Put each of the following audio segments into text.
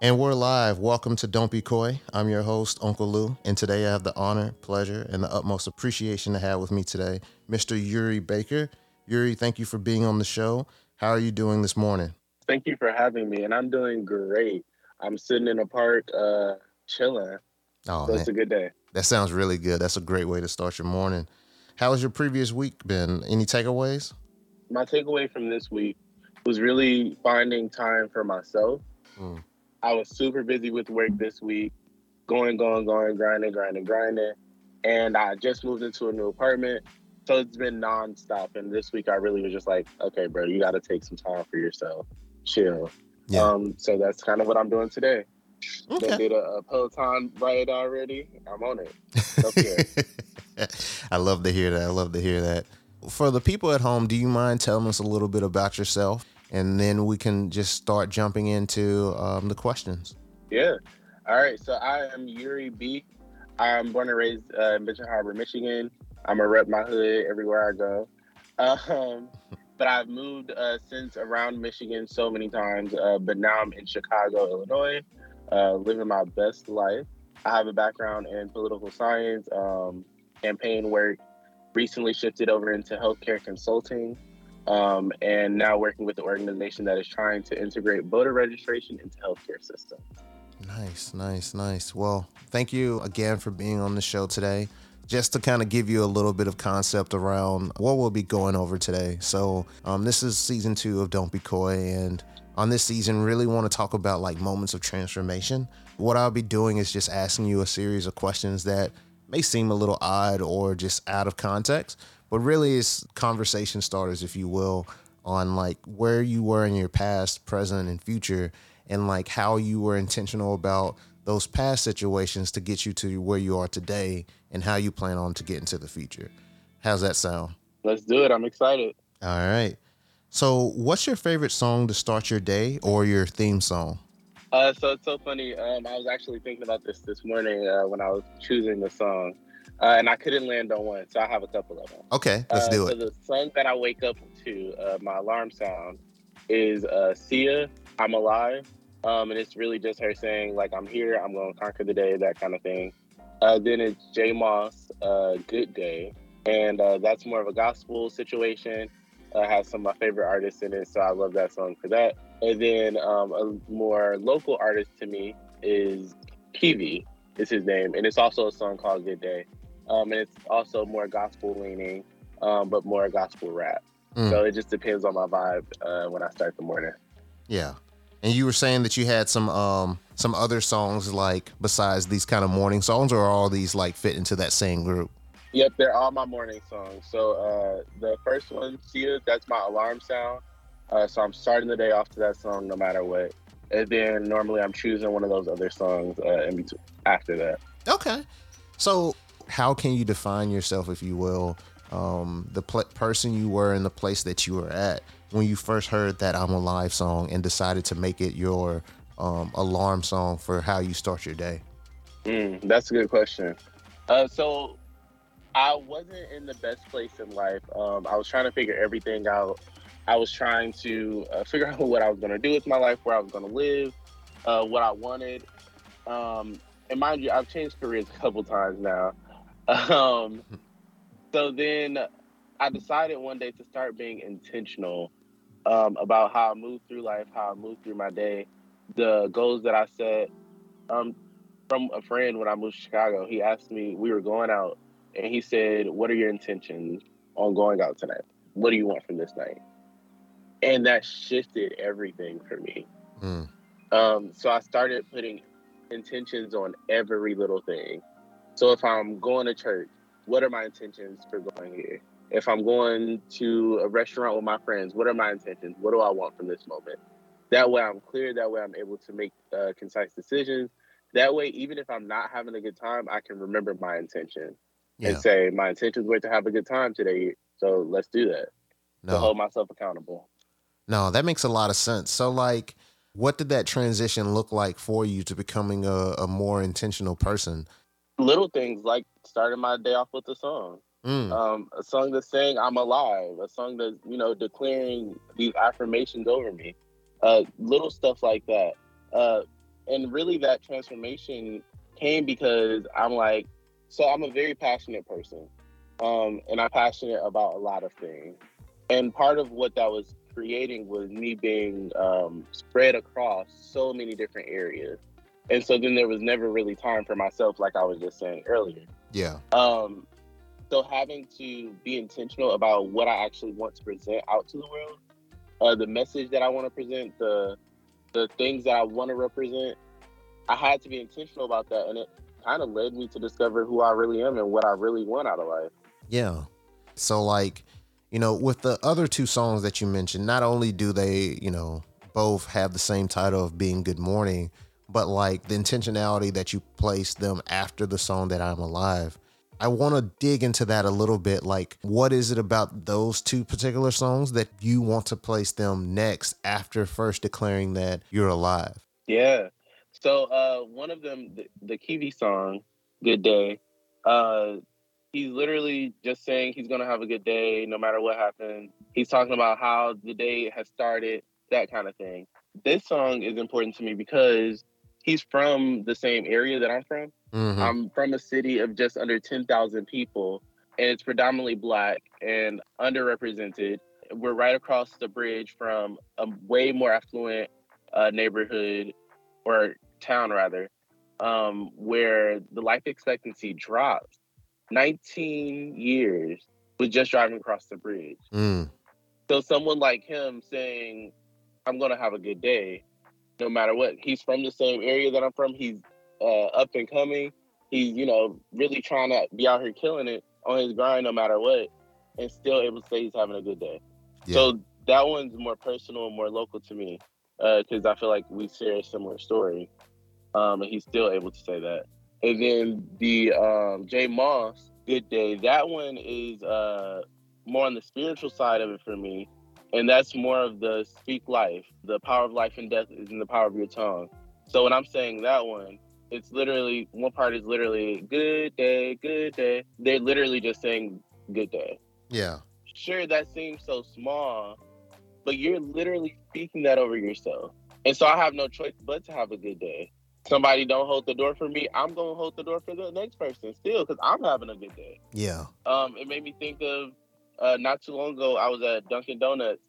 And we're live. Welcome to Don't Be Koi. I'm your host, Unkle Lew, and today I have the honor, pleasure, and the utmost appreciation to have with me today Mr. Uri Baker. Uri, thank you for being on the show. How are you doing this morning? Thank you for having me, and I'm doing great. I'm sitting in a park, uh, chilling. Oh, so man. it's a good day. That sounds really good. That's a great way to start your morning. How has your previous week been? Any takeaways? My takeaway from this week was really finding time for myself. Mm I was super busy with work this week, going, going, going, grinding, grinding, grinding. And I just moved into a new apartment. So it's been nonstop. And this week I really was just like, okay, bro, you got to take some time for yourself. Chill. Yeah. Um, so that's kind of what I'm doing today. Okay. did a, a, Peloton ride already. I'm on it. I love to hear that. I love to hear that. For the people at home, do you mind telling us a little bit about yourself? and then we can just start jumping into um, the questions. Yeah. All right. So I am Uri B. I'm born and raised uh, in Benton Harbor, Michigan. I'm a rep my hood everywhere I go. Um, but I've moved uh, since around Michigan so many times. Uh, but now I'm in Chicago, Illinois, uh, living my best life. I have a background in political science, um, campaign work. Recently shifted over into healthcare consulting um, and now working with the organization that is trying to integrate voter registration into healthcare systems. Nice, nice, nice. Well, thank you again for being on the show today. Just to kind of give you a little bit of concept around what we'll be going over today. So, um, this is season two of Don't Be Koi, and on this season, really want to talk about like moments of transformation. What I'll be doing is just asking you a series of questions that may seem a little odd or just out of context, but really it's conversation starters, if you will, on like where you were in your past, present, and future, and like how you were intentional about those past situations to get you to where you are today and how you plan on to get into the future. How's that sound? Let's do it. I'm excited. All right. So, what's your favorite song to start your day or your theme song? Uh, so it's so funny. Um, I was actually thinking about this this morning uh, when I was choosing the song. Uh, and I couldn't land on one, so I have a couple of them. Okay, let's uh, do it. So the song that I wake up to, uh, my alarm sound, is uh, Sia, "I'm Alive," um, and it's really just her saying like, "I'm here, I'm going to conquer the day," that kind of thing. Uh, then it's J Moss, uh, "Good Day," and uh, that's more of a gospel situation. Uh, has some of my favorite artists in it, so I love that song for that. And then um, a more local artist to me is Peavy, is his name, and it's also a song called "Good Day." um, and it's also more gospel leaning, um, but more gospel rap. Mm. So it just depends on my vibe uh, when I start the morning. Yeah, and you were saying that you had some um, some other songs like besides these kind of morning songs, or all these like fit into that same group? Yep, they're all my morning songs. So uh, the first one, "Sia that's my alarm sound. Uh, so I'm starting the day off to that song no matter what. And then normally I'm choosing one of those other songs uh, in between after that. Okay. So how can you define yourself, if you will, um, the pl- person you were in the place that you were at when you first heard that "I'm Alive" song and decided to make it your um, alarm song for how you start your day? Mm, that's a good question. Uh, so I wasn't in the best place in life. Um, I was trying to figure everything out. I was trying to uh, figure out what I was going to do with my life, where I was going to live, uh, what I wanted. Um, and mind you, I've changed careers a couple times now. Um, so then I decided one day to start being intentional um, about how I move through life, how I move through my day, the goals that I set. Um, from a friend when I moved to Chicago, he asked me, we were going out, and he said, What are your intentions on going out tonight? What do you want from this night? And that shifted everything for me. Mm. Um, so I started putting intentions on every little thing. So if I'm going to church, what are my intentions for going here? If I'm going to a restaurant with my friends, what are my intentions? What do I want from this moment? That way I'm clear. That way I'm able to make uh, concise decisions. That way, even if I'm not having a good time, I can remember my intention yeah. and say, my intention is to have a good time today. So let's do that. No. To hold myself accountable. No, that makes a lot of sense. So, like, what did that transition look like for you to becoming a, a more intentional person? little things like starting my day off with a song. Mm. Um, a song that's saying I'm alive, a song that's you know declaring these affirmations over me, uh, little stuff like that. Uh, and really, that transformation came because I'm like, so I'm a very passionate person, um, and I'm passionate about a lot of things. And part of what that was creating was me being um, spread across so many different areas. And so then there was never really time for myself, like I was just saying earlier. Yeah. Um, so having to be intentional about what I actually want to present out to the world, uh, the message that I want to present, the the things that I want to represent, I had to be intentional about that, and it kind of led me to discover who I really am and what I really want out of life. Yeah. So like, you know, with the other two songs that you mentioned, not only do they, you know, both have the same title of being Good Morning, but like the intentionality that you place them after the song that I'm Alive. I want to dig into that a little bit. Like, what is it about those two particular songs that you want to place them next after first declaring that you're alive? Yeah. So, uh, one of them, the, the Kiwi song, Good Day, uh, he's literally just saying he's going to have a good day no matter what happens. He's talking about how the day has started, that kind of thing. This song is important to me because he's from the same area that I'm from. Mm-hmm. I'm from a city of just under 10,000 people, and it's predominantly black and underrepresented. We're right across the bridge from a way more affluent uh, neighborhood or town, rather, um, where the life expectancy drops 19 years with just driving across the bridge. Mm. So, someone like him saying, I'm going to have a good day, no matter what. He's from the same area that I'm from. He's uh, up and coming. He's you know really trying to be out here killing it on his grind no matter what, and still able to say he's having a good day. Yeah. So that one's more personal and more local to me because uh, I feel like we share a similar story, um, and he's still able to say that. And then the um, J Moss Good Day, that one is uh, more on the spiritual side of it for me and that's more of the speak life. The power of life and death is in the power of your tongue. So when I'm saying that one, it's literally one part is literally good day, good day. They're literally just saying good day. Yeah. Sure, that seems so small, but you're literally speaking that over yourself. And so I have no choice but to have a good day. Somebody don't hold the door for me, I'm gonna hold the door for the next person still because I'm having a good day. Yeah. Um, it made me think of uh, not too long ago. I was at Dunkin' Donuts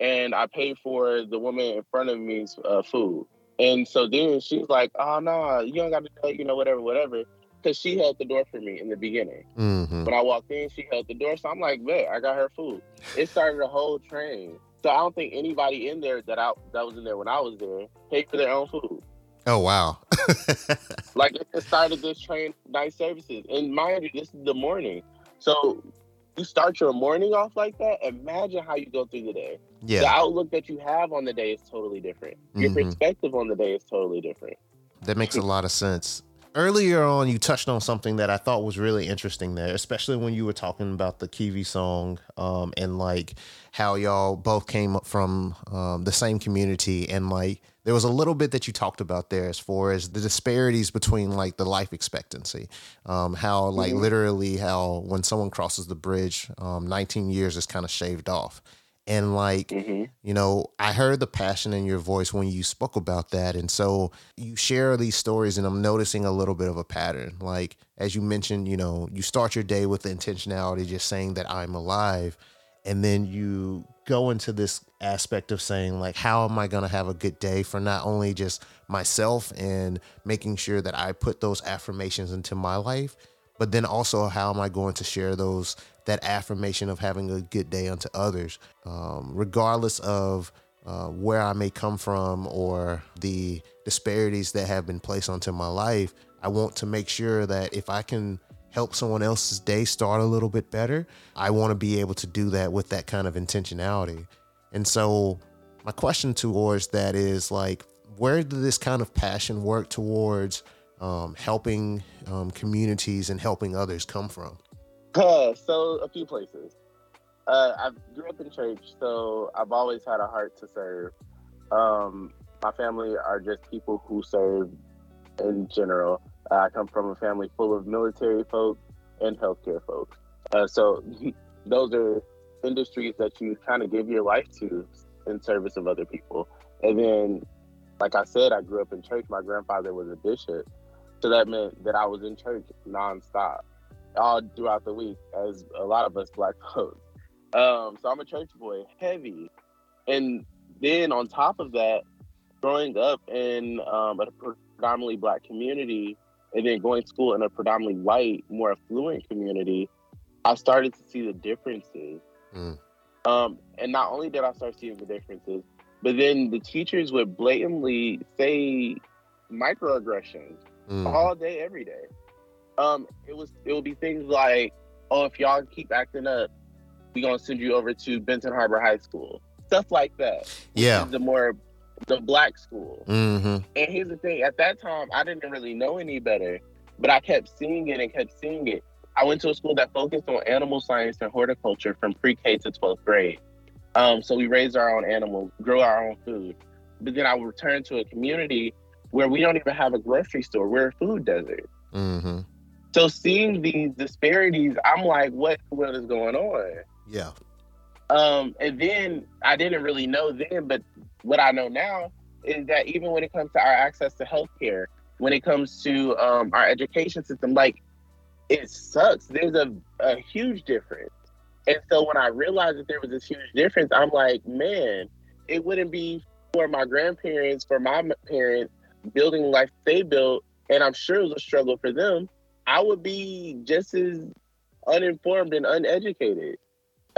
and I paid for the woman in front of me's uh, food and so then she's like, oh, no, you don't got to do you know, whatever, whatever. Because she held the door for me in the beginning. Mm-hmm. When I walked in, she held the door. So I'm like, man, I got her food. It started a whole train. So I don't think anybody in there that I that was in there when I was there paid for their own food. Oh wow! like it of this train, night services, and mind you, this is the morning. So you start your morning off like that, imagine how you go through the day. Yeah. The outlook that you have on the day is totally different. Your mm-hmm. perspective on the day is totally different. That makes a lot of sense. Earlier on, you touched on something that I thought was really interesting there, especially when you were talking about the Kiwi song um, and like how y'all both came up from um, the same community and like there was a little bit that you talked about there as far as the disparities between like the life expectancy um, how like mm-hmm. literally how when someone crosses the bridge um, 19 years is kind of shaved off and like mm-hmm. you know i heard the passion in your voice when you spoke about that and so you share these stories and i'm noticing a little bit of a pattern like as you mentioned you know you start your day with the intentionality just saying that i'm alive and then you go into this aspect of saying like how am i going to have a good day for not only just myself and making sure that i put those affirmations into my life but then also how am i going to share those that affirmation of having a good day unto others um, regardless of uh, where i may come from or the disparities that have been placed onto my life i want to make sure that if i can help someone else's day start a little bit better, I want to be able to do that with that kind of intentionality. And so, my question towards that is like, where did this kind of passion work towards um, helping um, communities and helping others come from? Uh, so, a few places. Uh, I grew up in church, so I've always had a heart to serve. Um, my family are just people who serve in general. I come from a family full of military folks and healthcare folks. Uh, so those are industries that you kind of give your life to in service of other people. And then, like I said, I grew up in church. My grandfather was a bishop. So that meant that I was in church nonstop, all throughout the week, as a lot of us black folks. Um, so I'm a church boy, heavy. And then on top of that, growing up in um, a predominantly black community and then going to school in a predominantly white, more affluent community, I started to see the differences. Mm. Um, and not only did I start seeing the differences, but then the teachers would blatantly say microaggressions mm. all day, every day. Um, it was it would be things like, "Oh, if y'all keep acting up, we gonna send you over to Benton Harbor High School." Stuff like that. Yeah, the more the black school. Mm-hmm. And here's the thing: at that time, I didn't really know any better, but I kept seeing it and kept seeing it. I went to a school that focused on animal science and horticulture from pre-K to 12th grade. Um, so we raised our own animals, grow our own food. But then I would return to a community where we don't even have a grocery store. We're a food desert. Mm-hmm. So seeing these disparities, I'm like, what what is going on? Yeah. Um, and then I didn't really know then, but what I know now is that even when it comes to our access to healthcare, when it comes to um, our education system, like it sucks. There's a, a huge difference. And so when I realized that there was this huge difference, I'm like, man, it wouldn't be for my grandparents, for my parents building life they built, and I'm sure it was a struggle for them. I would be just as uninformed and uneducated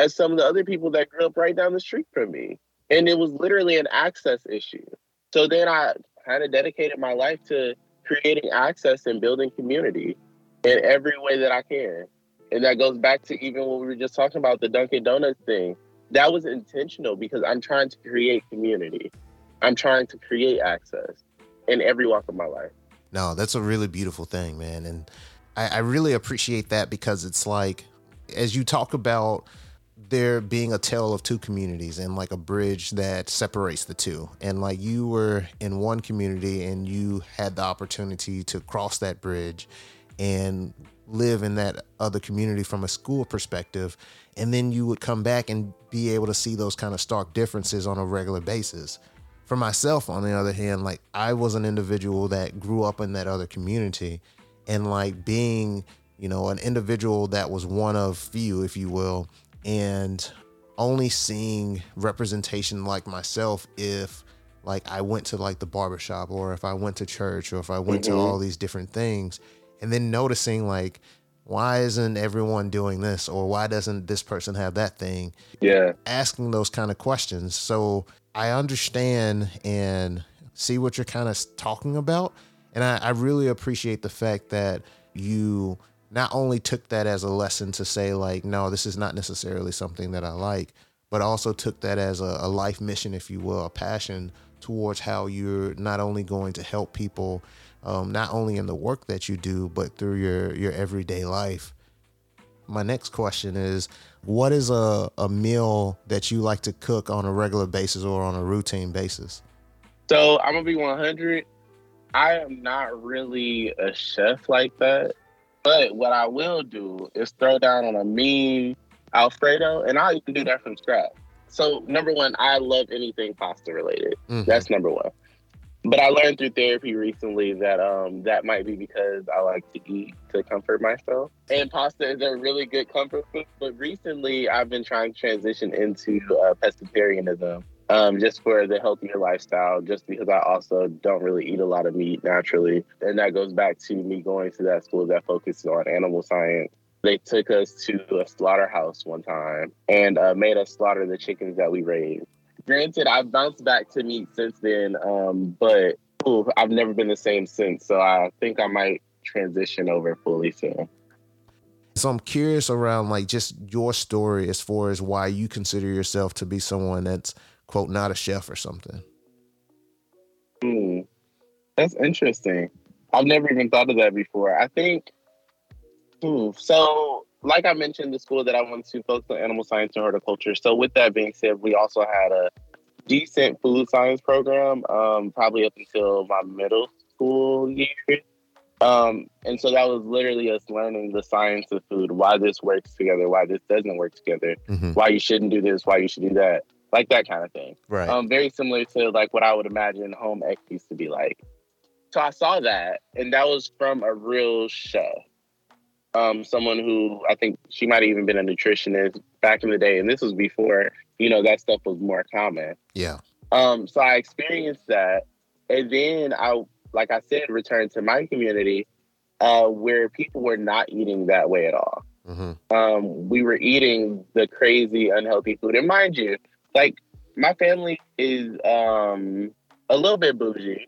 as some of the other people that grew up right down the street from me. And it was literally an access issue. So then I kind of dedicated my life to creating access and building community in every way that I can. And that goes back to even what we were just talking about the Dunkin' Donuts thing. That was intentional because I'm trying to create community. I'm trying to create access in every walk of my life. No, that's a really beautiful thing, man. And I, I really appreciate that because it's like, as you talk about there being a tale of two communities and like a bridge that separates the two. And like you were in one community and you had the opportunity to cross that bridge and live in that other community from a school perspective and then you would come back and be able to see those kind of stark differences on a regular basis for myself on the other hand like i was an individual that grew up in that other community and like being you know an individual that was one of few if you will and only seeing representation like myself if like i went to like the barbershop or if i went to church or if i went mm-hmm. to all these different things. And then noticing like why isn't everyone doing this or why doesn't this person have that thing? Yeah. Asking those kind of questions. So i understand and see what you're kind of talking about. And I, I really appreciate the fact that you not only took that as a lesson to say like no this is not necessarily something that i like but also took that as a, a life mission if you will a passion towards how you're not only going to help people um, not only in the work that you do, but through your your everyday life. My next question is, what is a, a meal that you like to cook on a regular basis or on a routine basis? So I'm gonna be 100. I am not really a chef like that, but what I will do is throw down on a mean Alfredo, and I'll even do that from scratch. So number one, I love anything pasta related. Mm-hmm. That's number one. But I learned through therapy recently that um that might be because I like to eat to comfort myself. And pasta is a really good comfort food. But recently I've been trying to transition into uh, pescatarianism. Um, just for the healthier lifestyle, just because I also don't really eat a lot of meat naturally. And that goes back to me going to that school that focuses on animal science. They took us to a slaughterhouse one time and uh, made us slaughter the chickens that we raised. Granted, I've bounced back to meat since then, um, but ooh, I've never been the same since. So I think I might transition over fully soon. So I'm curious around like just your story as far as why you consider yourself to be someone that's quote not a chef or something. Hmm, that's interesting. I've never even thought of that before. I think. Hmm, so like I mentioned, the school that I went to focused on animal science and horticulture. So with that being said, we also had a decent food science program, um, probably up until my middle school year. Um, and so that was literally us learning the science of food, why this works together, why this doesn't work together, Mhm. why you shouldn't do this, why you should do that, like that kind of thing. Right. Um, very similar to like what I would imagine home ec used to be like. So I saw that, and that was from a real chef. Um, someone who I think she might have even been a nutritionist back in the day, and this was before you know that stuff was more common. yeah. Um, so I experienced that, and then I, like I said, returned to my community, uh, where people were not eating that way at all. hmm Um, we were eating the crazy, unhealthy food, and mind you, like my family is um a little bit bougie.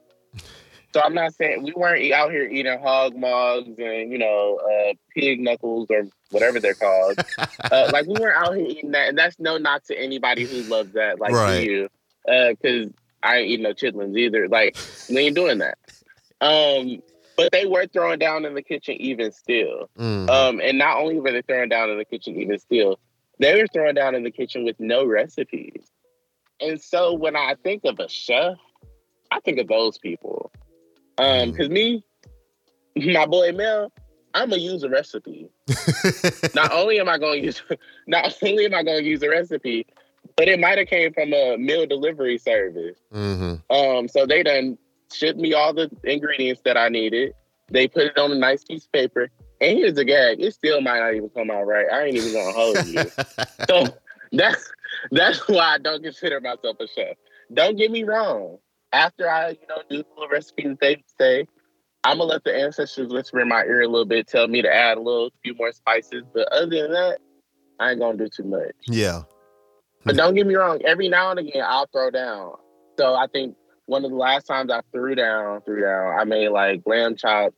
So I'm not saying we weren't out here eating hog maws and you know uh, pig knuckles or whatever they're called. uh, like we weren't out here eating that, and that's no knock to anybody who loves that, like Right. you, because I ain't eating no chitlins either. Like we ain't doing that. Um, but they were throwing down in the kitchen even still. Mhm. Um, and not only were they throwing down in the kitchen even still, they were throwing down in the kitchen with no recipes. And so when I think of a chef, I think of those people. Um, because me, my boy Mel, I'm gonna use a recipe. Not only am I gonna use, not only am I gonna use a recipe, but it might have came from a meal delivery service. hmm Um, so they done shipped me all the ingredients that I needed. They put it on a nice piece of paper. And here's the gag: it still might not even come out right. I ain't even gonna hold you. So that's that's why I don't consider myself a chef. Don't get me wrong. After I, you know, do the little recipe that they say, I'm gonna let the ancestors whisper in my ear a little bit, tell me to add a little few more spices. But other than that, I ain't gonna do too much. yeah. But don't get me wrong, every now and again I'll throw down. So I think one of the last times I threw down, threw down, I made like lamb chop,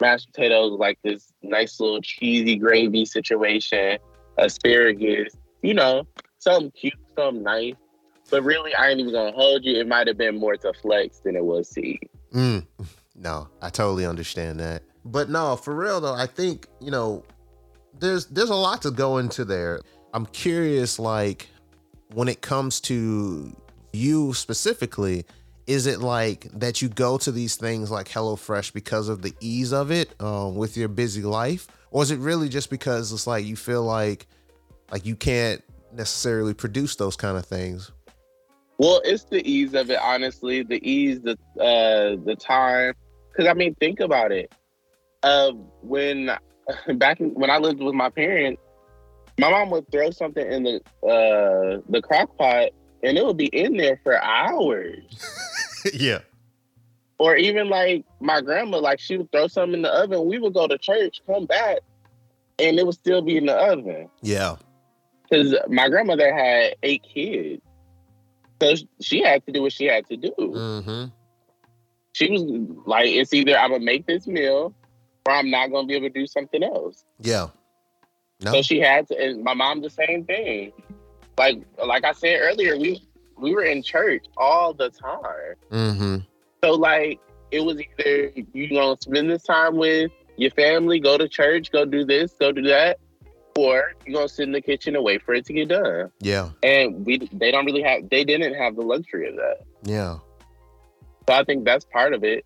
mashed potatoes, like this nice little cheesy gravy situation, asparagus, you know, something cute, something nice. But really, I ain't even gonna hold you. It might have been more to flex than it was to eat. Mm. No, I totally understand that. But no, for real though, I think, you know, there's there's a lot to go into there. I'm curious like when it comes to you specifically, is it like that you go to these things like HelloFresh because of the ease of it um, with your busy life? Or is it really just because it's like you feel like like you can't necessarily produce those kind of things? Well, it's the ease of it, honestly. The ease, the uh, the time. Because I mean, think about it. Uh, when back in, when I lived with my parents, my mom would throw something in the uh, the crock pot, and it would be in there for hours. yeah. Or even like my grandma, like she would throw something in the oven. We would go to church, come back, and it would still be in the oven. Yeah. Because my grandmother had eight kids, so she had to do what she had to do. Mm-hmm. she was like, it's either I'm gonna make this meal or I'm not gonna be able to do something else. Yeah. No. So she had to, and my mom the same thing. Like like I said earlier, we we were in church all the time. Mm-hmm. So like it was either you gonna spend this time with your family, go to church, go do this, go do that, or you're gonna sit in the kitchen and wait for it to get done. Yeah. And we they don't really have they didn't have the luxury of that. Yeah. So I think that's part of it.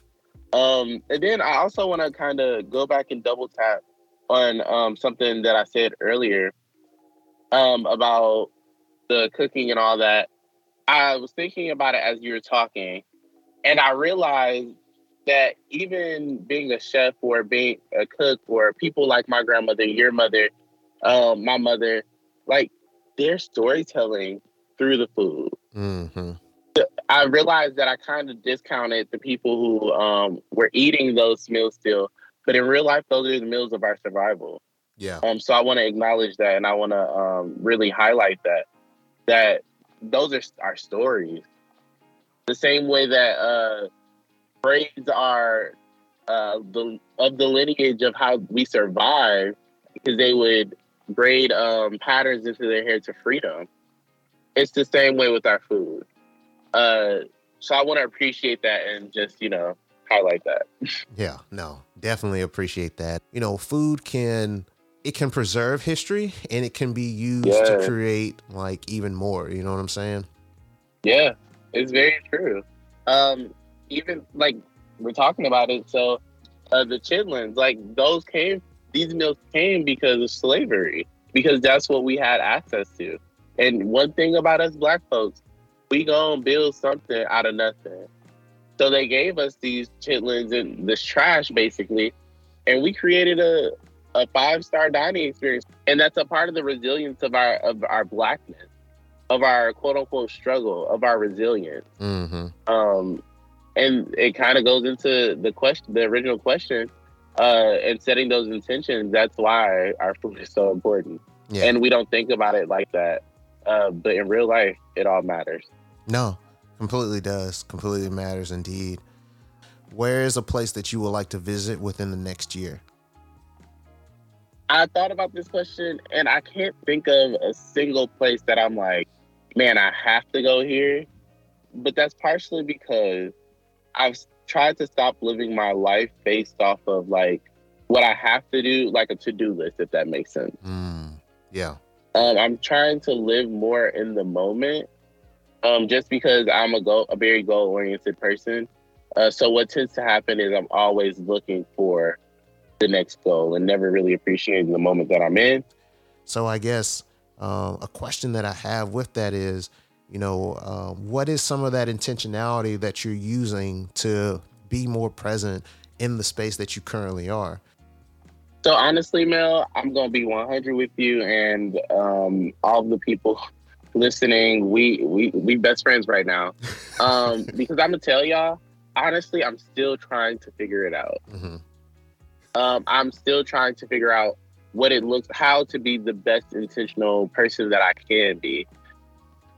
Um, and then I also want to kind of go back and double tap on um, something that I said earlier um, about the cooking and all that. I was thinking about it as you were talking, and I realized that even being a chef or being a cook or people like my grandmother, your mother, um, my mother, like their storytelling through the food. Mm-hmm. I realized that I kind of discounted the people who um, were eating those meals still, but in real life, those are the meals of our survival. Yeah. Um, so I want to acknowledge that, and I want to um, really highlight that that those are our stories. The same way that uh, braids are uh, the of the lineage of how we survive, because they would braid um, patterns into their hair to freedom. It's the same way with our food. Uh, so I want to appreciate that and just you know highlight that. Yeah, no, definitely appreciate that. You know, food can it can preserve history and it can be used to create like even more. You know what I'm saying? Yeah, it's very true. Um, even like we're talking about it, so uh, the chitlins. Like those came, these meals came because of slavery, because that's what we had access to. And one thing about us black folks, we gonna build something out of nothing. So they gave us these chitlins and this trash basically, and we created a a five star dining experience, and that's a part of the resilience of our of our blackness, of our quote unquote struggle, of our resilience. Mm-hmm. Um, and it kind of goes into the question, the original question, uh, and setting those intentions. That's why our food is so important, Yeah. and we don't think about it like that. Uh, but in real life, it all matters. No, completely does. Completely matters indeed. Where is a place that you would like to visit within the next year? I thought about this question, and I can't think of a single place that I'm like, man, I have to go here. But that's partially because I've tried to stop living my life based off of like what I have to do, like a to do list, if that makes sense. Mm, yeah. Um, I'm trying to live more in the moment, um, just because I'm a goal, a very goal oriented person. Uh, so what tends to happen is I'm always looking for the next goal and never really appreciating the moment that I'm in. So I guess uh, a question that I have with that is, you know, uh, what is some of that intentionality that you're using to be more present in the space that you currently are? So honestly, Mel, I'm gonna be 100 with you, and um, all the people listening, we we we best friends right now. Um, because I'm gonna tell y'all, honestly, I'm still trying to figure it out. hmm um, I'm still trying to figure out what it looks, how to be the best intentional person that I can be.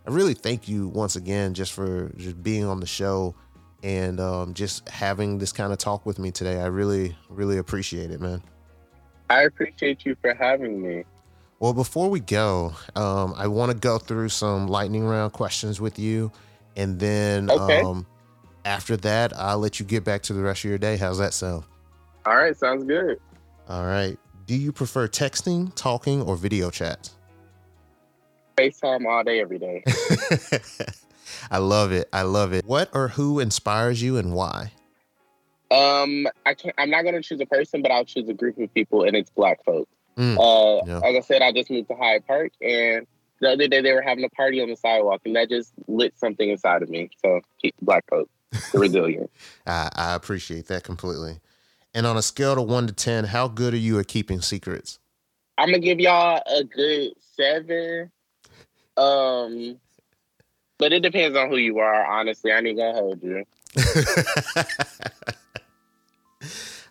I really thank you once again just for just being on the show and um, just having this kind of talk with me today. I really, really appreciate it, man. I appreciate you for having me. Well, before we go, um, I want to go through some lightning round questions with you. And then Okay. um, after that, I'll let you get back to the rest of your day. How's that sound? All right, sounds good. All right. Do you prefer texting, talking, or video chats? FaceTime all day, every day. I love it. I love it. What or who inspires you and why? Um, I can't. I'm not gonna choose a person, but I'll choose a group of people, and it's Black folks. Mm, Uh, Yeah. like I said, I just moved to Hyde Park, and the other day they were having a party on the sidewalk, and that just lit something inside of me. So, keep Black folks resilient. I, I appreciate that completely. And on a scale of one to 10, how good are you at keeping secrets? I'm gonna give y'all a good seven. Um, but it depends on who you are. Honestly, I ain't gonna hold you.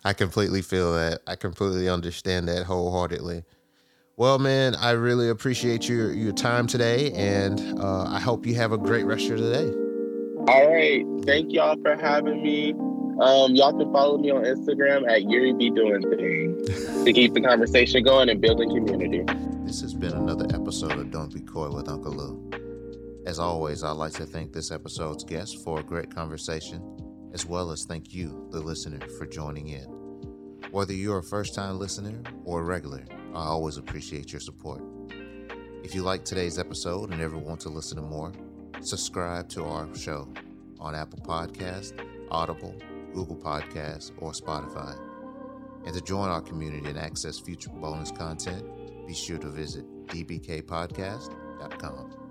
I completely feel that. I completely understand that wholeheartedly. Well, man, I really appreciate your your time today, and uh, I hope you have a great rest of the day. All right, thank y'all for having me. Um, y'all can follow me on Instagram at Uri Be Doing Things to keep the conversation going and building community. This has been another episode of Don't Be Koi with Unkle Lew. As always, I'd like to thank this episode's guest for a great conversation, as well as thank you, the listener, for joining in. Whether you're a first time listener or a regular, I always appreciate your support. If you like today's episode and ever want to listen to more, subscribe to our show on Apple Podcasts, Audible, Google Podcasts, or Spotify. And to join our community and access future bonus content, be sure to visit dbkpodcast.com.